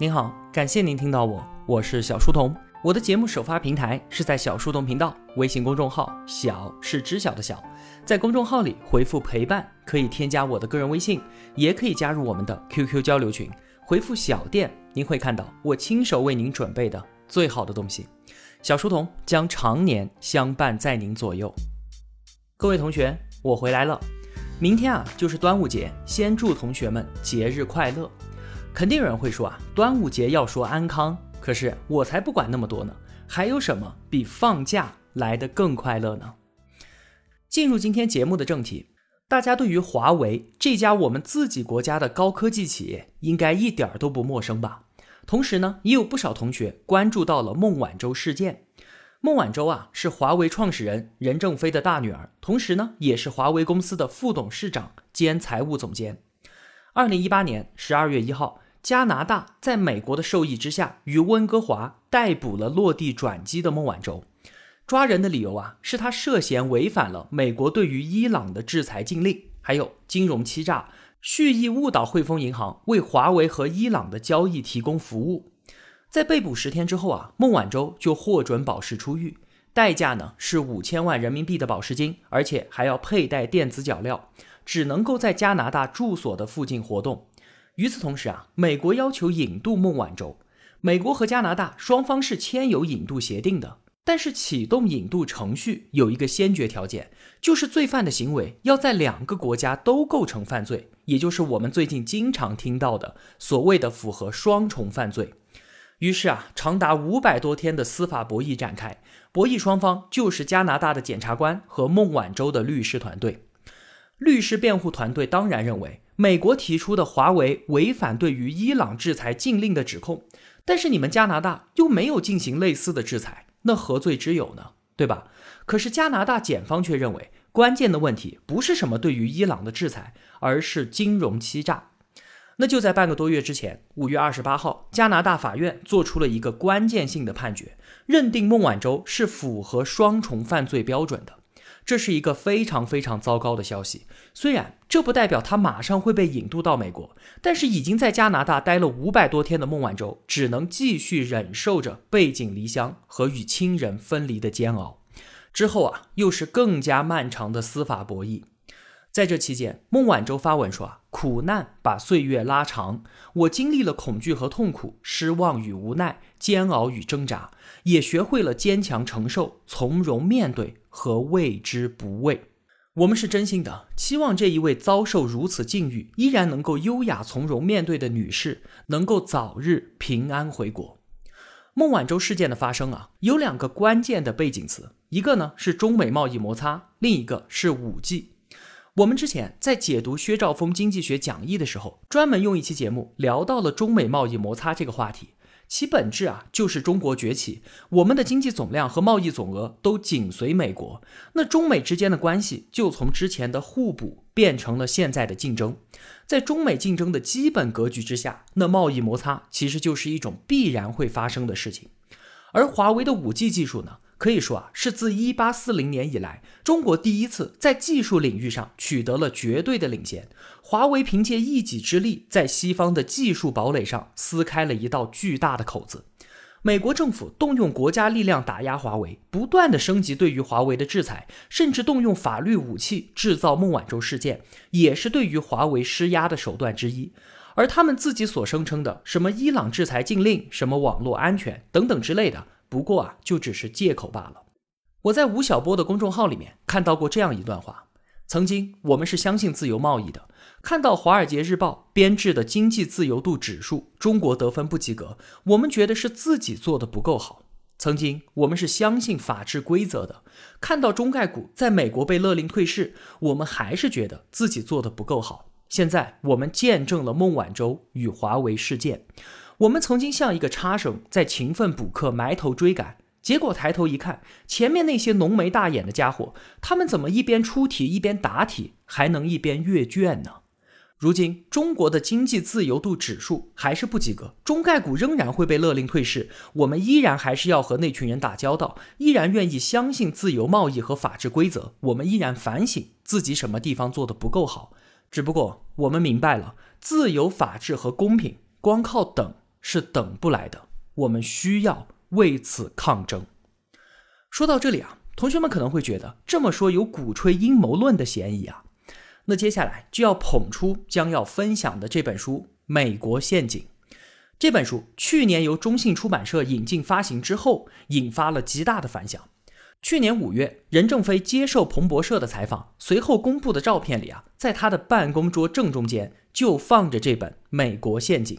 您好，感谢您听到我，我是小书童。我的节目首发平台是在小书童频道微信公众号，小是知晓的小，在公众号里回复陪伴，可以添加我的个人微信，也可以加入我们的 QQ 交流群。回复小店，您会看到我亲手为您准备的最好的东西。小书童将常年相伴在您左右。各位同学，我回来了。明天啊，就是端午节，先祝同学们节日快乐。肯定有人会说啊，端午节要说安康，可是我才不管那么多呢。还有什么比放假来得更快乐呢？进入今天节目的正题，大家对于华为这家我们自己国家的高科技企业应该一点都不陌生吧？同时呢，也有不少同学关注到了孟晚舟事件。孟晚舟啊，是华为创始人任正非的大女儿，同时呢，也是华为公司的副董事长兼财务总监。二零一八年十二月一号。加拿大在美国的授意之下，与温哥华逮捕了落地转机的孟晚舟。抓人的理由啊，是他涉嫌违反了美国对于伊朗的制裁禁令，还有金融欺诈、蓄意误导汇丰银行为华为和伊朗的交易提供服务。在被捕十天之后啊，孟晚舟就获准保释出狱，代价呢是五千万人民币的保释金，而且还要佩戴电子脚镣，只能够在加拿大住所的附近活动。与此同时啊，美国要求引渡孟晚舟。美国和加拿大双方是签有引渡协定的，但是启动引渡程序有一个先决条件，就是罪犯的行为要在两个国家都构成犯罪，也就是我们最近经常听到的所谓的符合双重犯罪。于是啊，长达五百多天的司法博弈展开，博弈双方就是加拿大的检察官和孟晚舟的律师团队。律师辩护团队当然认为。美国提出的华为违反对于伊朗制裁禁令的指控，但是你们加拿大又没有进行类似的制裁，那何罪之有呢？对吧？可是加拿大检方却认为，关键的问题不是什么对于伊朗的制裁，而是金融欺诈。那就在半个多月之前，五月二十八号，加拿大法院做出了一个关键性的判决，认定孟晚舟是符合双重犯罪标准的。这是一个非常非常糟糕的消息。虽然这不代表他马上会被引渡到美国，但是已经在加拿大待了五百多天的孟晚舟，只能继续忍受着背井离乡和与亲人分离的煎熬。之后啊，又是更加漫长的司法博弈。在这期间，孟晚舟发文说啊，苦难把岁月拉长，我经历了恐惧和痛苦、失望与无奈、煎熬与挣扎，也学会了坚强承受、从容面对和畏之不畏。我们是真心的期望这一位遭受如此境遇依然能够优雅从容面对的女士，能够早日平安回国。孟晚舟事件的发生啊，有两个关键的背景词，一个呢是中美贸易摩擦，另一个是五 G。我们之前在解读薛兆丰经济学讲义的时候，专门用一期节目聊到了中美贸易摩擦这个话题。其本质啊，就是中国崛起，我们的经济总量和贸易总额都紧随美国，那中美之间的关系就从之前的互补变成了现在的竞争。在中美竞争的基本格局之下，那贸易摩擦其实就是一种必然会发生的事情。而华为的五 G 技术呢？可以说啊，是自一八四零年以来，中国第一次在技术领域上取得了绝对的领先。华为凭借一己之力，在西方的技术堡垒上撕开了一道巨大的口子。美国政府动用国家力量打压华为，不断的升级对于华为的制裁，甚至动用法律武器制造孟晚舟事件，也是对于华为施压的手段之一。而他们自己所声称的什么伊朗制裁禁令、什么网络安全等等之类的。不过啊，就只是借口罢了。我在吴晓波的公众号里面看到过这样一段话：曾经我们是相信自由贸易的，看到《华尔街日报》编制的经济自由度指数，中国得分不及格，我们觉得是自己做的不够好。曾经我们是相信法治规则的，看到中概股在美国被勒令退市，我们还是觉得自己做的不够好。现在我们见证了孟晚舟与华为事件。我们曾经像一个差生，在勤奋补课、埋头追赶，结果抬头一看，前面那些浓眉大眼的家伙，他们怎么一边出题一边答题，还能一边阅卷呢？如今中国的经济自由度指数还是不及格，中概股仍然会被勒令退市，我们依然还是要和那群人打交道，依然愿意相信自由贸易和法治规则，我们依然反省自己什么地方做的不够好。只不过我们明白了，自由、法治和公平，光靠等。是等不来的，我们需要为此抗争。说到这里啊，同学们可能会觉得这么说有鼓吹阴谋论的嫌疑啊。那接下来就要捧出将要分享的这本书《美国陷阱》。这本书去年由中信出版社引进发行之后，引发了极大的反响。去年五月，任正非接受彭博社的采访，随后公布的照片里啊，在他的办公桌正中间就放着这本《美国陷阱》。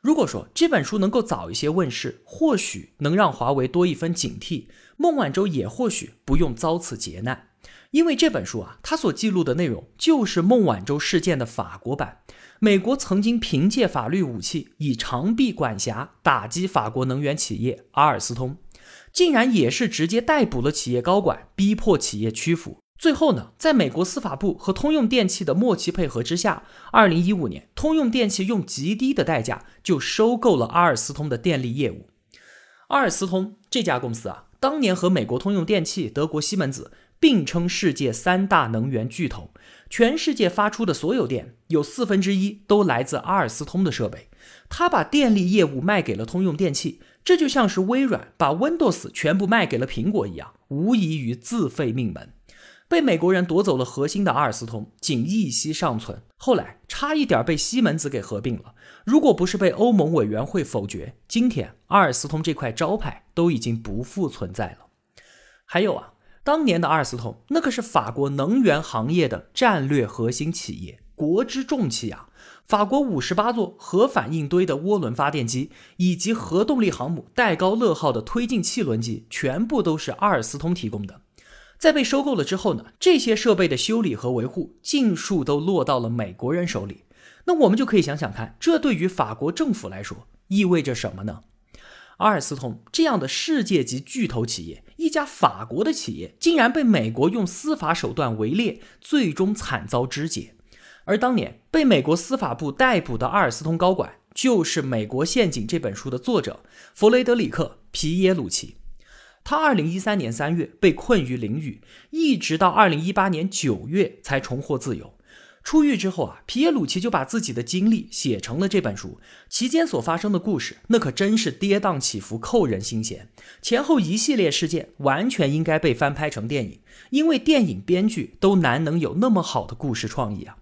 如果说这本书能够早一些问世，或许能让华为多一分警惕，孟晚舟也或许不用遭此劫难。因为这本书啊，它所记录的内容就是孟晚舟事件的法国版。美国曾经凭借法律武器，以长臂管辖打击法国能源企业阿尔斯通。竟然也是直接逮捕了企业高管，逼迫企业屈服。最后呢，在美国司法部和通用电气的默契配合之下，二零一五年，通用电气用极低的代价就收购了阿尔斯通的电力业务。阿尔斯通这家公司啊，当年和美国通用电气、德国西门子并称世界三大能源巨头，全世界发出的所有电有四分之一都来自阿尔斯通的设备。他把电力业务卖给了通用电气。这就像是微软把 Windows 全部卖给了苹果一样，无异于自废命门。被美国人夺走了核心的阿尔斯通，仅一息尚存。后来差一点被西门子给合并了，如果不是被欧盟委员会否决，今天阿尔斯通这块招牌都已经不复存在了。还有啊，当年的阿尔斯通那可是法国能源行业的战略核心企业，国之重器啊。法国五十八座核反应堆的涡轮发电机，以及核动力航母戴高乐号的推进气轮机，全部都是阿尔斯通提供的。在被收购了之后呢，这些设备的修理和维护尽数都落到了美国人手里。那我们就可以想想看，这对于法国政府来说意味着什么呢？阿尔斯通这样的世界级巨头企业，一家法国的企业，竟然被美国用司法手段围猎，最终惨遭肢解。而当年被美国司法部逮捕的阿尔斯通高管，就是《美国陷阱》这本书的作者弗雷德里克·皮耶鲁奇。他二零一三年三月被困于囹圄，一直到二零一八年九月才重获自由。出狱之后啊，皮耶鲁奇就把自己的经历写成了这本书。期间所发生的故事，那可真是跌宕起伏，扣人心弦。前后一系列事件，完全应该被翻拍成电影，因为电影编剧都难能有那么好的故事创意啊。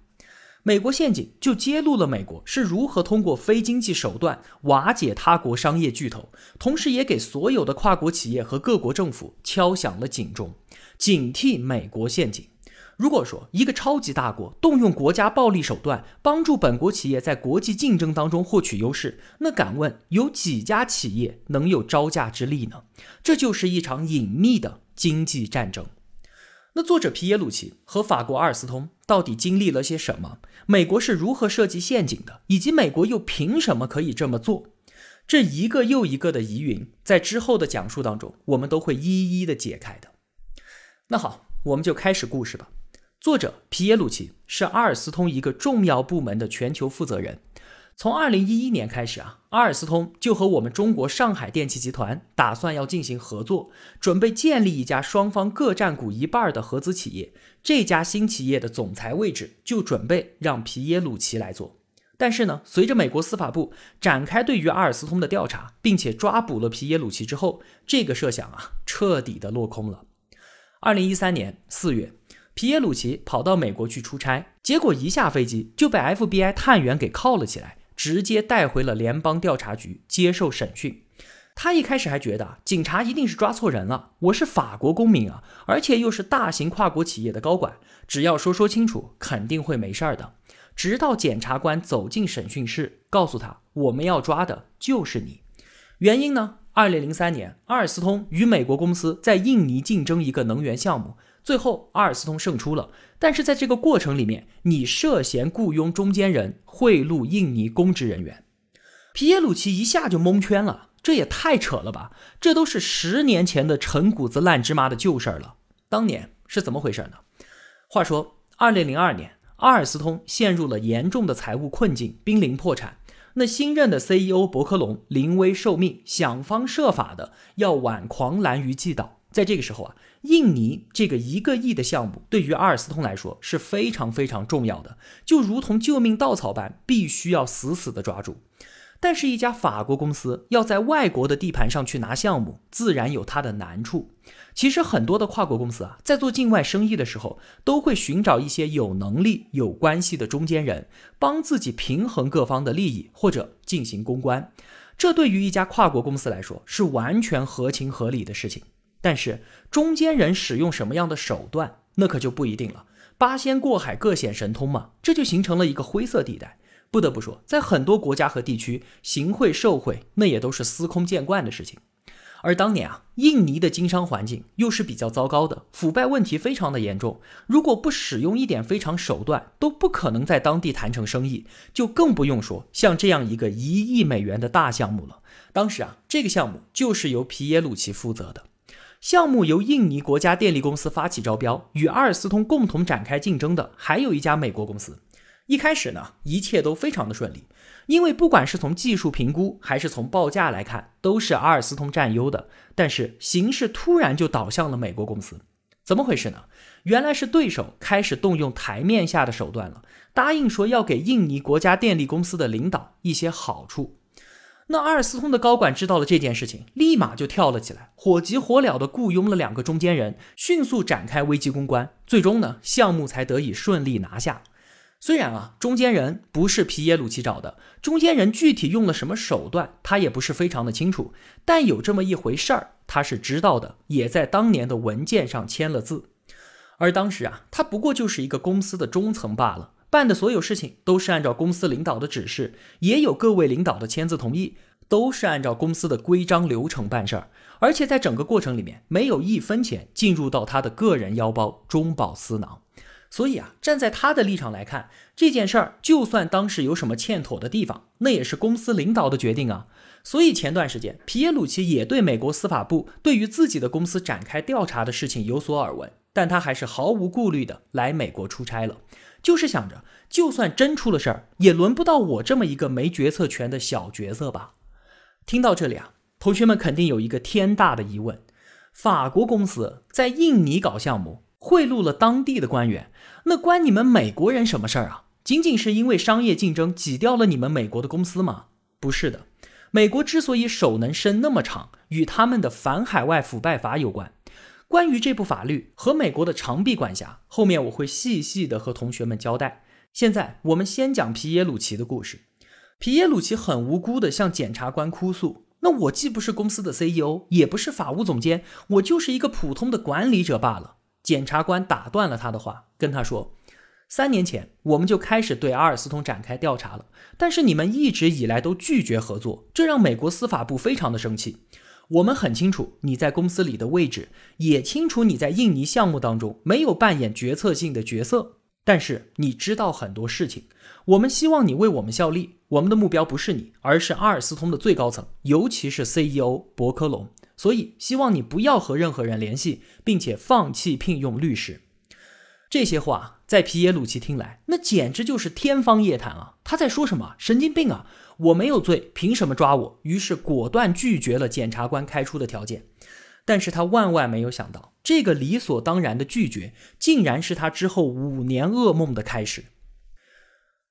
美国陷阱就揭露了美国是如何通过非经济手段瓦解他国商业巨头，同时也给所有的跨国企业和各国政府敲响了警钟，警惕美国陷阱。如果说一个超级大国动用国家暴力手段帮助本国企业在国际竞争当中获取优势，那敢问有几家企业能有招架之力呢？这就是一场隐秘的经济战争。那作者皮耶鲁奇和法国阿尔斯通到底经历了些什么？美国是如何设计陷阱的？以及美国又凭什么可以这么做？这一个又一个的疑云，在之后的讲述当中，我们都会一一的解开的。那好，我们就开始故事吧。作者皮耶鲁奇是阿尔斯通一个重要部门的全球负责人。从二零一一年开始啊，阿尔斯通就和我们中国上海电气集团打算要进行合作，准备建立一家双方各占股一半的合资企业。这家新企业的总裁位置就准备让皮耶鲁奇来做。但是呢，随着美国司法部展开对于阿尔斯通的调查，并且抓捕了皮耶鲁奇之后，这个设想啊，彻底的落空了。二零一三年四月，皮耶鲁奇跑到美国去出差，结果一下飞机就被 FBI 探员给铐了起来。直接带回了联邦调查局接受审讯。他一开始还觉得警察一定是抓错人了，我是法国公民啊，而且又是大型跨国企业的高管，只要说说清楚，肯定会没事儿的。直到检察官走进审讯室，告诉他我们要抓的就是你。原因呢？二零零三年，阿尔斯通与美国公司在印尼竞争一个能源项目。最后，阿尔斯通胜出了，但是在这个过程里面，你涉嫌雇佣中间人贿赂印尼公职人员。皮耶鲁奇一下就蒙圈了，这也太扯了吧！这都是十年前的陈谷子烂芝麻的旧事儿了。当年是怎么回事呢？话说，二零零二年，阿尔斯通陷入了严重的财务困境，濒临破产。那新任的 CEO 伯克隆临危受命，想方设法的要挽狂澜于既倒。在这个时候啊。印尼这个一个亿的项目对于阿尔斯通来说是非常非常重要的，就如同救命稻草般，必须要死死的抓住。但是，一家法国公司要在外国的地盘上去拿项目，自然有它的难处。其实，很多的跨国公司啊，在做境外生意的时候，都会寻找一些有能力、有关系的中间人，帮自己平衡各方的利益，或者进行公关。这对于一家跨国公司来说，是完全合情合理的事情。但是，中间人使用什么样的手段，那可就不一定了。八仙过海，各显神通嘛，这就形成了一个灰色地带。不得不说，在很多国家和地区，行贿受贿那也都是司空见惯的事情。而当年啊，印尼的经商环境又是比较糟糕的，腐败问题非常的严重。如果不使用一点非常手段，都不可能在当地谈成生意，就更不用说像这样一个一亿美元的大项目了。当时啊，这个项目就是由皮耶鲁奇负责的，项目由印尼国家电力公司发起招标，与阿尔斯通共同展开竞争的还有一家美国公司。一开始呢，一切都非常的顺利，因为不管是从技术评估还是从报价来看，都是阿尔斯通占优的。但是形势突然就倒向了美国公司，怎么回事呢？原来是对手开始动用台面下的手段了，答应说要给印尼国家电力公司的领导一些好处。那阿尔斯通的高管知道了这件事情，立马就跳了起来，火急火燎的雇佣了两个中间人，迅速展开危机公关，最终呢，项目才得以顺利拿下。虽然啊，中间人不是皮耶鲁奇找的，中间人具体用了什么手段，他也不是非常的清楚，但有这么一回事儿，他是知道的，也在当年的文件上签了字。而当时啊，他不过就是一个公司的中层罢了，办的所有事情都是按照公司领导的指示，也有各位领导的签字同意，都是按照公司的规章流程办事儿，而且在整个过程里面，没有一分钱进入到他的个人腰包，中饱私囊。所以啊，站在他的立场来看，这件事儿就算当时有什么欠妥的地方，那也是公司领导的决定啊。所以前段时间，皮耶鲁奇也对美国司法部对于自己的公司展开调查的事情有所耳闻，但他还是毫无顾虑的来美国出差了，就是想着，就算真出了事儿，也轮不到我这么一个没决策权的小角色吧。听到这里啊，同学们肯定有一个天大的疑问：法国公司在印尼搞项目？贿赂了当地的官员，那关你们美国人什么事儿啊？仅仅是因为商业竞争挤掉了你们美国的公司吗？不是的，美国之所以手能伸那么长，与他们的反海外腐败法有关。关于这部法律和美国的长臂管辖，后面我会细细的和同学们交代。现在我们先讲皮耶鲁奇的故事。皮耶鲁奇很无辜的向检察官哭诉：“那我既不是公司的 CEO，也不是法务总监，我就是一个普通的管理者罢了。”检察官打断了他的话，跟他说：“三年前我们就开始对阿尔斯通展开调查了，但是你们一直以来都拒绝合作，这让美国司法部非常的生气。我们很清楚你在公司里的位置，也清楚你在印尼项目当中没有扮演决策性的角色，但是你知道很多事情。我们希望你为我们效力，我们的目标不是你，而是阿尔斯通的最高层，尤其是 CEO 伯科隆。”所以，希望你不要和任何人联系，并且放弃聘用律师。这些话在皮耶鲁奇听来，那简直就是天方夜谭啊！他在说什么？神经病啊！我没有罪，凭什么抓我？于是果断拒绝了检察官开出的条件。但是他万万没有想到，这个理所当然的拒绝，竟然是他之后五年噩梦的开始。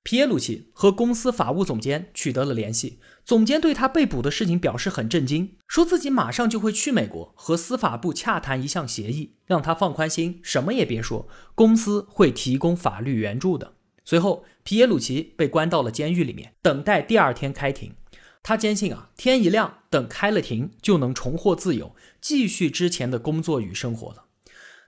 皮耶鲁奇和公司法务总监取得了联系，总监对他被捕的事情表示很震惊，说自己马上就会去美国和司法部洽谈一项协议，让他放宽心，什么也别说，公司会提供法律援助的。随后，皮耶鲁奇被关到了监狱里面，等待第二天开庭。他坚信啊，天一亮，等开了庭就能重获自由，继续之前的工作与生活了。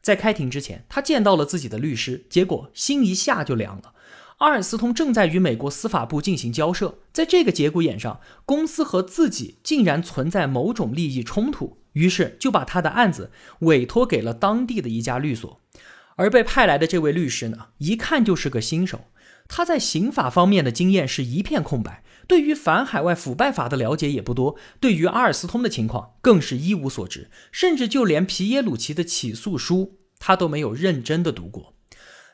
在开庭之前，他见到了自己的律师，结果心一下就凉了。阿尔斯通正在与美国司法部进行交涉，在这个节骨眼上，公司和自己竟然存在某种利益冲突，于是就把他的案子委托给了当地的一家律所。而被派来的这位律师呢，一看就是个新手，他在刑法方面的经验是一片空白，对于反海外腐败法的了解也不多，对于阿尔斯通的情况更是一无所知，甚至就连皮耶鲁奇的起诉书他都没有认真的读过。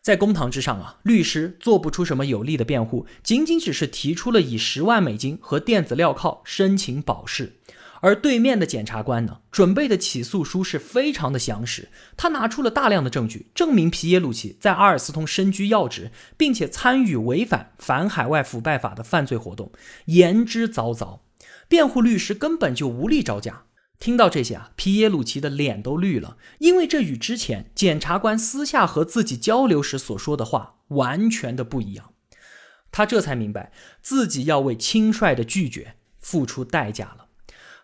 在公堂之上啊，律师做不出什么有力的辩护，仅仅只是提出了以十万美金和电子镣铐申请保释。而对面的检察官呢，准备的起诉书是非常的详实，他拿出了大量的证据，证明皮耶鲁齐在阿尔斯通身居要职，并且参与违反反海外腐败法的犯罪活动，言之凿凿。辩护律师根本就无力招架。听到这些啊，皮耶鲁齐的脸都绿了，因为这与之前检察官私下和自己交流时所说的话完全的不一样。他这才明白自己要为轻率的拒绝付出代价了。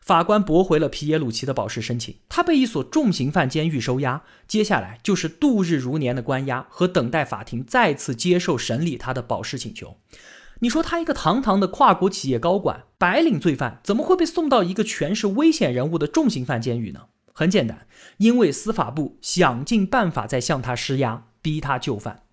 法官驳回了皮耶鲁齐的保释申请，他被一所重刑犯监狱收押，接下来就是度日如年的关押和等待法庭再次接受审理他的保释请求。你说他一个堂堂的跨国企业高管、白领罪犯，怎么会被送到一个全是危险人物的重刑犯监狱呢？很简单，因为司法部想尽办法在向他施压，逼他就范。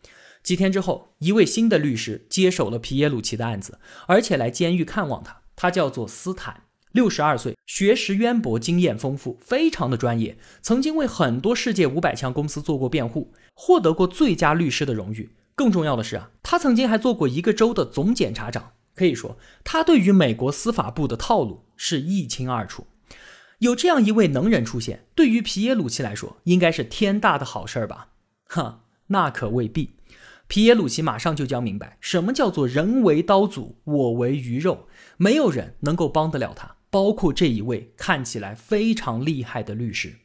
几天之后，一位新的律师接手了皮耶鲁齐的案子，而且来监狱看望他，他叫做斯坦。六十二岁，学识渊博，经验丰富，非常的专业，曾经为很多世界五百强公司做过辩护，获得过最佳律师的荣誉。更重要的是啊，他曾经还做过一个州的总检察长，可以说他对于美国司法部的套路是一清二楚。有这样一位能人出现，对于皮耶鲁齐来说，应该是天大的好事儿吧？哈，那可未必。皮耶鲁齐马上就将明白，什么叫做人为刀俎，我为鱼肉，没有人能够帮得了他。包括这一位看起来非常厉害的律师，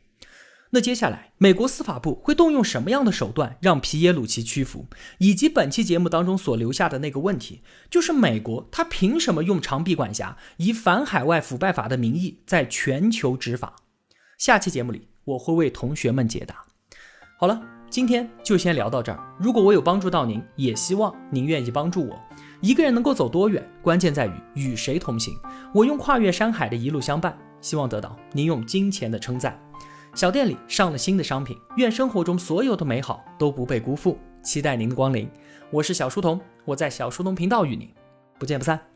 那接下来美国司法部会动用什么样的手段让皮耶鲁齐屈服？以及本期节目当中所留下的那个问题，就是美国他凭什么用长臂管辖，以反海外腐败法的名义在全球执法？下期节目里我会为同学们解答。好了，今天就先聊到这儿。如果我有帮助到您，也希望您愿意帮助我。一个人能够走多远，关键在于与谁同行。我用跨越山海的一路相伴，希望得到您用金钱的称赞。小店里上了新的商品，愿生活中所有的美好都不被辜负。期待您的光临，我是小书童，我在小书童频道与您不见不散。